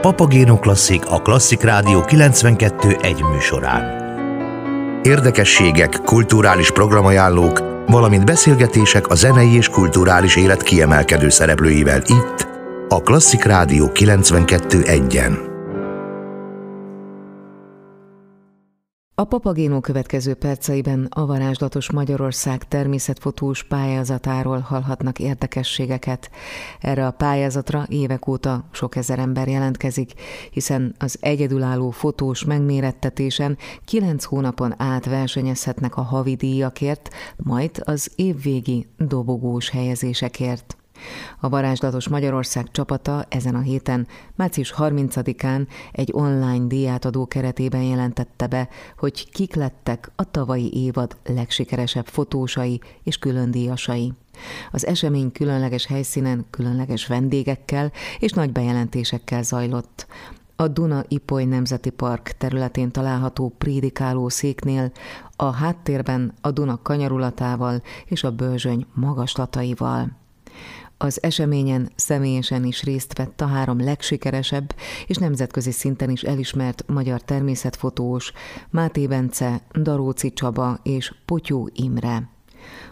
Papagéno Klasszik a Klasszik Rádió 92 egy műsorán. Érdekességek, kulturális programajánlók, valamint beszélgetések a zenei és kulturális élet kiemelkedő szereplőivel itt, a Klasszik Rádió 92 A Papagénó következő perceiben a varázslatos Magyarország természetfotós pályázatáról hallhatnak érdekességeket. Erre a pályázatra évek óta sok ezer ember jelentkezik, hiszen az egyedülálló fotós megmérettetésen kilenc hónapon át versenyezhetnek a havi díjakért, majd az évvégi dobogós helyezésekért. A Varázslatos Magyarország csapata ezen a héten, március 30-án egy online díjátadó keretében jelentette be, hogy kik lettek a tavalyi évad legsikeresebb fotósai és külön díjasai. Az esemény különleges helyszínen, különleges vendégekkel és nagy bejelentésekkel zajlott. A Duna Ipoly Nemzeti Park területén található prédikáló széknél a háttérben a Duna kanyarulatával és a bőzsöny magaslataival. Az eseményen személyesen is részt vett a három legsikeresebb és nemzetközi szinten is elismert magyar természetfotós Máté Bence, Daróci Csaba és Potyó Imre.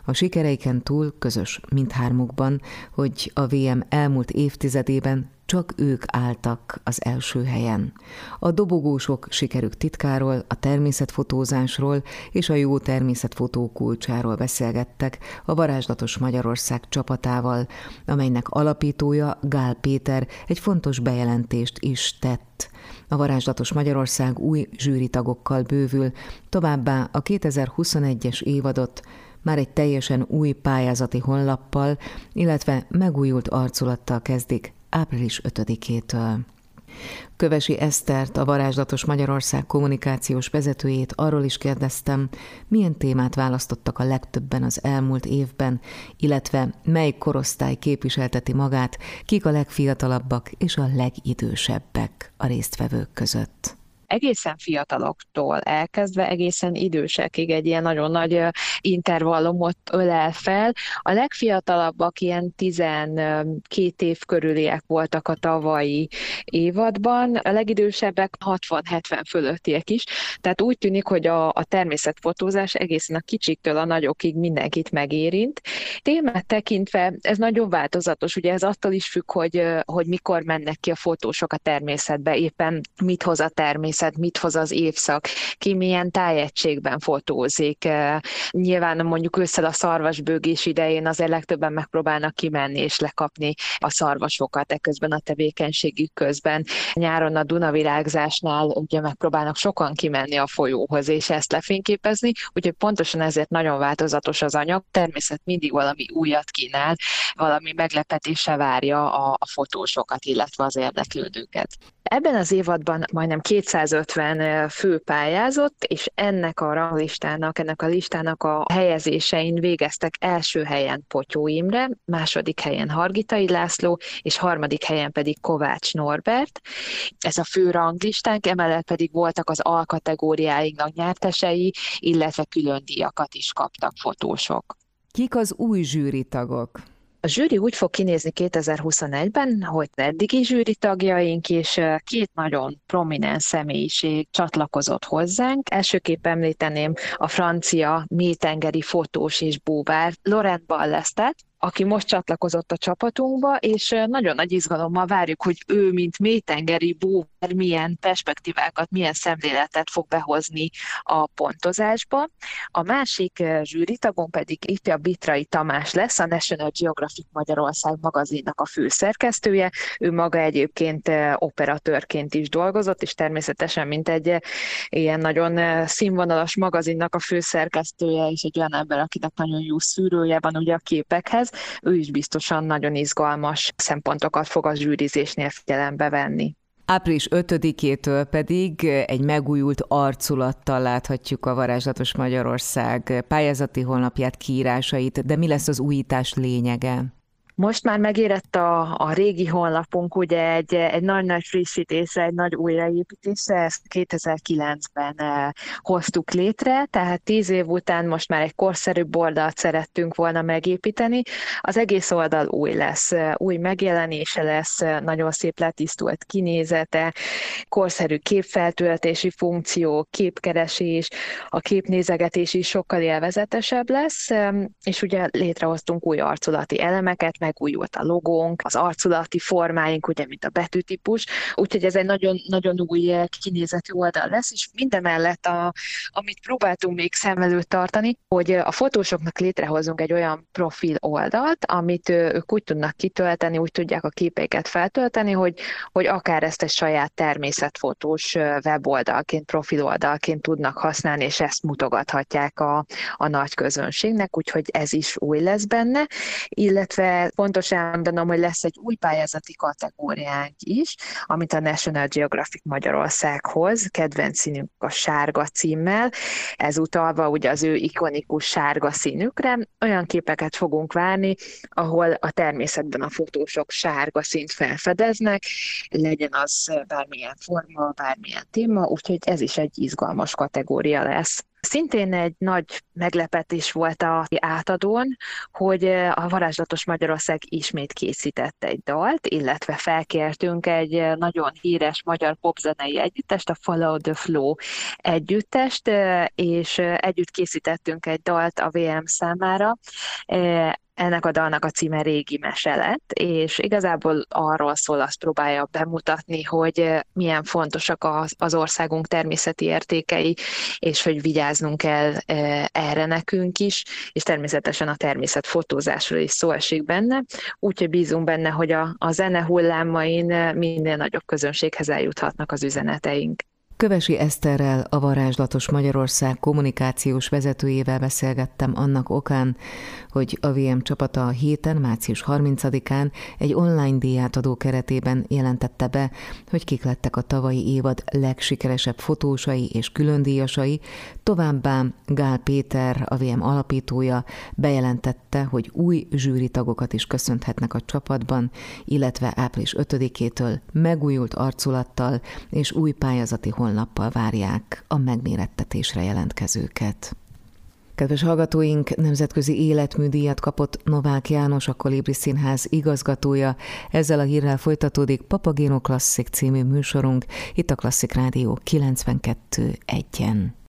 A sikereiken túl közös mindhármukban, hogy a VM elmúlt évtizedében csak ők álltak az első helyen. A dobogósok sikerük titkáról, a természetfotózásról és a jó természetfotó kulcsáról beszélgettek a Varázslatos Magyarország csapatával, amelynek alapítója Gál Péter egy fontos bejelentést is tett. A Varázslatos Magyarország új zsűritagokkal bővül, továbbá a 2021-es évadot már egy teljesen új pályázati honlappal, illetve megújult arculattal kezdik április 5-től. Kövesi Esztert, a Varázslatos Magyarország kommunikációs vezetőjét arról is kérdeztem, milyen témát választottak a legtöbben az elmúlt évben, illetve mely korosztály képviselteti magát, kik a legfiatalabbak és a legidősebbek a résztvevők között egészen fiataloktól elkezdve egészen idősekig egy ilyen nagyon nagy intervallumot ölel fel. A legfiatalabbak ilyen 12 év körüliek voltak a tavalyi évadban, a legidősebbek 60-70 fölöttiek is, tehát úgy tűnik, hogy a, a természetfotózás egészen a kicsiktől a nagyokig mindenkit megérint. Témát tekintve ez nagyon változatos, ugye ez attól is függ, hogy, hogy mikor mennek ki a fotósok a természetbe, éppen mit hoz a természet, természet, mit hoz az évszak, ki milyen tájegységben fotózik. Nyilván mondjuk ősszel a szarvasbőgés idején azért legtöbben megpróbálnak kimenni és lekapni a szarvasokat eközben a tevékenységük közben. Nyáron a Dunavirágzásnál ugye megpróbálnak sokan kimenni a folyóhoz és ezt lefényképezni, úgyhogy pontosan ezért nagyon változatos az anyag. Természet mindig valami újat kínál, valami meglepetése várja a, a fotósokat, illetve az érdeklődőket. Ebben az évadban majdnem 250 fő pályázott, és ennek a ranglistának, ennek a listának a helyezésein végeztek első helyen Potyó Imre, második helyen Hargitai László, és harmadik helyen pedig Kovács Norbert. Ez a fő ranglistánk, emellett pedig voltak az alkategóriáinknak nyertesei, illetve külön díjakat is kaptak fotósok. Kik az új zsűritagok? A zsűri úgy fog kinézni 2021-ben, hogy eddigi zsűri tagjaink és két nagyon prominens személyiség csatlakozott hozzánk. Elsőképp említeném a francia mélytengeri fotós és búvár Laurent Ballestet, aki most csatlakozott a csapatunkba, és nagyon nagy izgalommal várjuk, hogy ő, mint mélytengeri búver, milyen perspektívákat, milyen szemléletet fog behozni a pontozásba. A másik zsűritagunk pedig itt a Bitrai Tamás lesz, a National Geographic Magyarország magazinnak a főszerkesztője. Ő maga egyébként operatőrként is dolgozott, és természetesen, mint egy ilyen nagyon színvonalas magazinnak a főszerkesztője, és egy olyan ember, akinek nagyon jó szűrője van ugye a képekhez, ez, ő is biztosan nagyon izgalmas szempontokat fog a zsűrizésnél figyelembe venni. Április 5-től pedig egy megújult arculattal láthatjuk a Varázslatos Magyarország pályázati honlapját, kiírásait, de mi lesz az újítás lényege? Most már megérett a, a régi honlapunk ugye egy, egy nagy-nagy frissítésre, egy nagy újraépítésre, ezt 2009-ben eh, hoztuk létre, tehát tíz év után most már egy korszerűbb oldalt szerettünk volna megépíteni. Az egész oldal új lesz, eh, új megjelenése lesz, eh, nagyon szép letisztult kinézete, korszerű képfeltöltési funkció, képkeresés, a képnézegetés is sokkal élvezetesebb lesz, és ugye létrehoztunk új arculati elemeket, megújult a logónk, az arculati formáink, ugye, mint a betűtípus, úgyhogy ez egy nagyon, nagyon új kinézetű oldal lesz, és mindemellett, a, amit próbáltunk még szem előtt tartani, hogy a fotósoknak létrehozunk egy olyan profil oldalt, amit ők úgy tudnak kitölteni, úgy tudják a képeiket feltölteni, hogy, hogy akár ezt egy saját természetfotós weboldalként, profiloldalként tudnak használni, és ezt mutogathatják a, a nagy közönségnek, úgyhogy ez is új lesz benne, illetve fontos elmondanom, hogy lesz egy új pályázati kategóriánk is, amit a National Geographic Magyarországhoz, kedvenc színünk a sárga címmel, ez utalva ugye az ő ikonikus sárga színükre, olyan képeket fogunk várni, ahol a természetben a fotósok sárga színt felfedeznek, legyen az bármilyen forma, bármilyen téma, úgyhogy ez is egy izgalmas kategória lesz. Szintén egy nagy meglepetés volt a átadón, hogy a Varázslatos Magyarország ismét készített egy dalt, illetve felkértünk egy nagyon híres magyar popzenei együttest, a Follow the Flow együttest, és együtt készítettünk egy dalt a VM számára ennek a dalnak a címe Régi Mese lett, és igazából arról szól, azt próbálja bemutatni, hogy eh, milyen fontosak az, az országunk természeti értékei, és hogy vigyáznunk kell eh, erre nekünk is, és természetesen a természet fotózásról is szó esik benne, úgyhogy bízunk benne, hogy a, a zene hullámain eh, minél nagyobb közönséghez eljuthatnak az üzeneteink. Kövesi Eszterrel, a Varázslatos Magyarország kommunikációs vezetőjével beszélgettem annak okán, hogy a VM csapata a héten, március 30-án egy online díjátadó keretében jelentette be, hogy kik lettek a tavalyi évad legsikeresebb fotósai és különdíjasai, továbbá Gál Péter, a VM alapítója bejelentette, hogy új zsűritagokat is köszönhetnek a csapatban, illetve április 5-től megújult arculattal és új pályázati honlappal várják a megmérettetésre jelentkezőket. Kedves hallgatóink, nemzetközi életműdíjat kapott Novák János, a Kolibri Színház igazgatója. Ezzel a hírrel folytatódik Papagéno Klasszik című műsorunk, itt a Klasszik Rádió 92.1-en.